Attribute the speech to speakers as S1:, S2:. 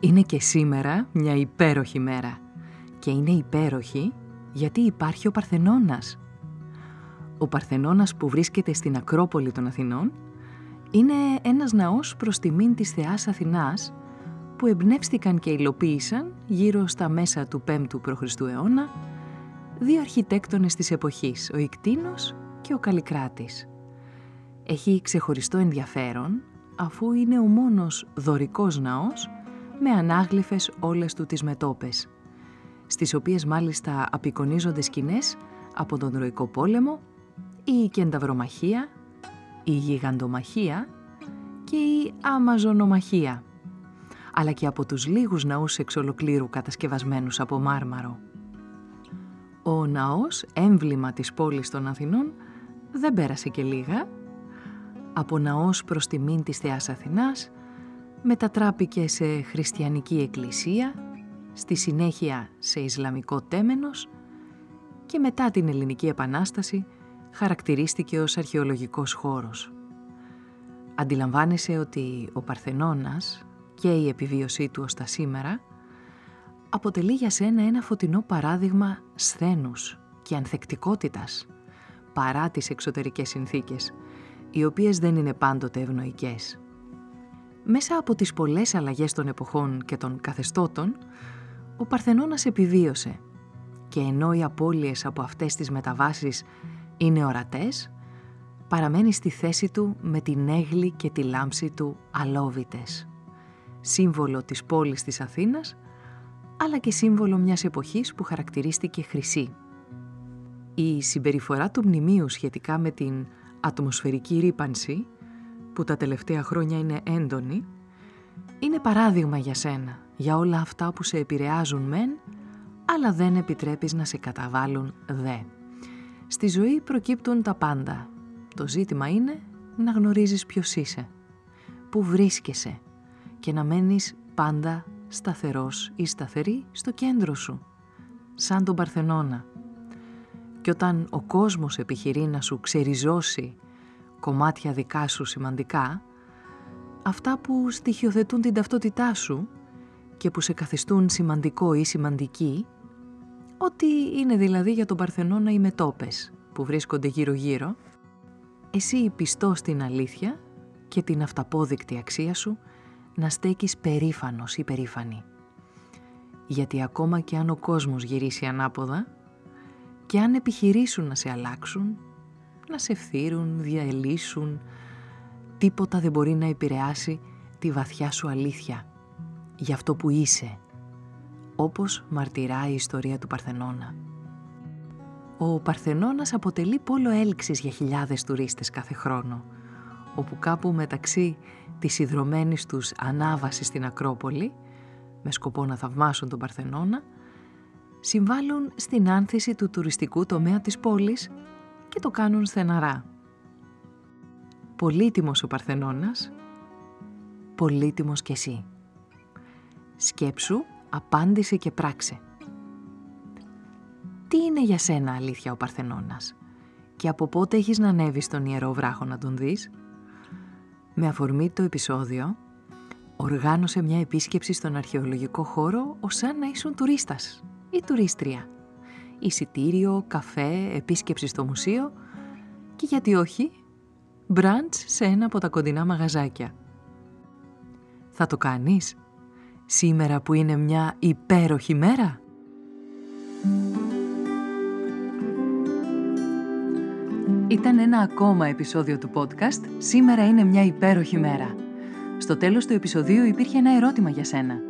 S1: Είναι και σήμερα μια υπέροχη μέρα. Και είναι υπέροχη γιατί υπάρχει ο Παρθενώνας. Ο Παρθενώνας που βρίσκεται στην Ακρόπολη των Αθηνών είναι ένας ναός προς τιμήν της Θεάς Αθηνάς που εμπνεύστηκαν και υλοποίησαν γύρω στα μέσα του 5ου π.Χ. αιώνα δύο αρχιτέκτονες της εποχής, ο Ικτίνος και ο Καλικράτης. Έχει ξεχωριστό ενδιαφέρον αφού είναι ο μόνος δωρικός ναός με ανάγλυφες όλες του τις μετόπες, στις οποίες μάλιστα απεικονίζονται σκηνές από τον Τροϊκό Πόλεμο, η Κενταβρομαχία, η Γιγαντομαχία και η Αμαζονομαχία, αλλά και από τους λίγους ναούς εξ ολοκλήρου κατασκευασμένους από μάρμαρο. Ο ναός, έμβλημα της πόλης των Αθηνών, δεν πέρασε και λίγα. Από ναός προς τιμήν της Θεάς Αθηνάς, μετατράπηκε σε χριστιανική εκκλησία, στη συνέχεια σε Ισλαμικό τέμενος και μετά την Ελληνική Επανάσταση χαρακτηρίστηκε ως αρχαιολογικός χώρος. Αντιλαμβάνεσαι ότι ο Παρθενώνας και η επιβίωσή του ως τα σήμερα αποτελεί για σένα ένα φωτεινό παράδειγμα σθένους και ανθεκτικότητας παρά τις εξωτερικές συνθήκες, οι οποίες δεν είναι πάντοτε ευνοϊκές. Μέσα από τις πολλές αλλαγές των εποχών και των καθεστώτων, ο Παρθενώνας επιβίωσε και ενώ οι απώλειες από αυτές τις μεταβάσεις είναι ορατές, παραμένει στη θέση του με την έγλη και τη λάμψη του αλόβητες. Σύμβολο της πόλης της Αθήνας, αλλά και σύμβολο μιας εποχής που χαρακτηρίστηκε χρυσή. Η συμπεριφορά του μνημείου σχετικά με την ατμοσφαιρική ρήπανση που τα τελευταία χρόνια είναι έντονη, είναι παράδειγμα για σένα, για όλα αυτά που σε επηρεάζουν μεν, αλλά δεν επιτρέπεις να σε καταβάλουν δε. Στη ζωή προκύπτουν τα πάντα. Το ζήτημα είναι να γνωρίζεις ποιος είσαι, που βρίσκεσαι και να μένεις πάντα σταθερός ή σταθερή στο κέντρο σου, σαν τον Παρθενώνα. Και όταν ο κόσμος επιχειρεί να σου ξεριζώσει κομμάτια δικά σου σημαντικά, αυτά που στοιχειοθετούν την ταυτότητά σου και που σε καθιστούν σημαντικό ή σημαντική, ότι είναι δηλαδή για τον Παρθενώνα οι μετόπες που βρίσκονται γύρω-γύρω, εσύ πιστό στην αλήθεια και την αυταπόδεικτη αξία σου να στέκεις περήφανος ή περήφανη. Γιατί ακόμα και αν ο κόσμος γυρίσει ανάποδα και αν επιχειρήσουν να σε αλλάξουν, να σε φθύρουν, διαελίσουν. Τίποτα δεν μπορεί να επηρεάσει τη βαθιά σου αλήθεια για αυτό που είσαι, όπως μαρτυράει η ιστορία του Παρθενώνα. Ο Παρθενώνας αποτελεί πόλο έλξης για χιλιάδες τουρίστες κάθε χρόνο, όπου κάπου μεταξύ της ιδρωμένης τους ανάβασης στην Ακρόπολη, με σκοπό να θαυμάσουν τον Παρθενώνα, συμβάλλουν στην άνθηση του τουριστικού τομέα της πόλης και το κάνουν στεναρά. Πολύτιμος ο Παρθενώνας, πολύτιμος κι εσύ. Σκέψου, απάντησε και πράξε. Τι είναι για σένα αλήθεια ο Παρθενώνας; Και από πότε έχεις να ανέβεις στον Ιερό Βράχο να τον δεις; Με αφορμή το επεισόδιο, οργάνωσε μια επίσκεψη στον αρχαιολογικό χώρο ως σαν να ήσουν τουρίστας ή τουρίστρια εισιτήριο, καφέ, επίσκεψη στο μουσείο και γιατί όχι, μπραντς σε ένα από τα κοντινά μαγαζάκια. Θα το κάνεις; Σήμερα που είναι μια υπέροχη μέρα; Ήταν ένα ακόμα επεισόδιο του podcast «Σήμερα είναι μια υπέροχη μέρα». Στο τέλος του επεισοδίου υπήρχε ένα ερώτημα για σένα.